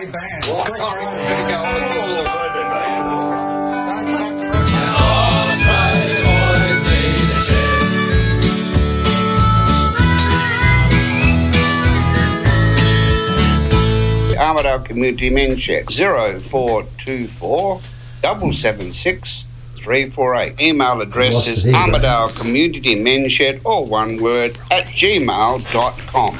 Ray Ban. Well, Community Men's Shed 0424 776 Email address is Armadale Community Men's Shed, all one word, at gmail.com.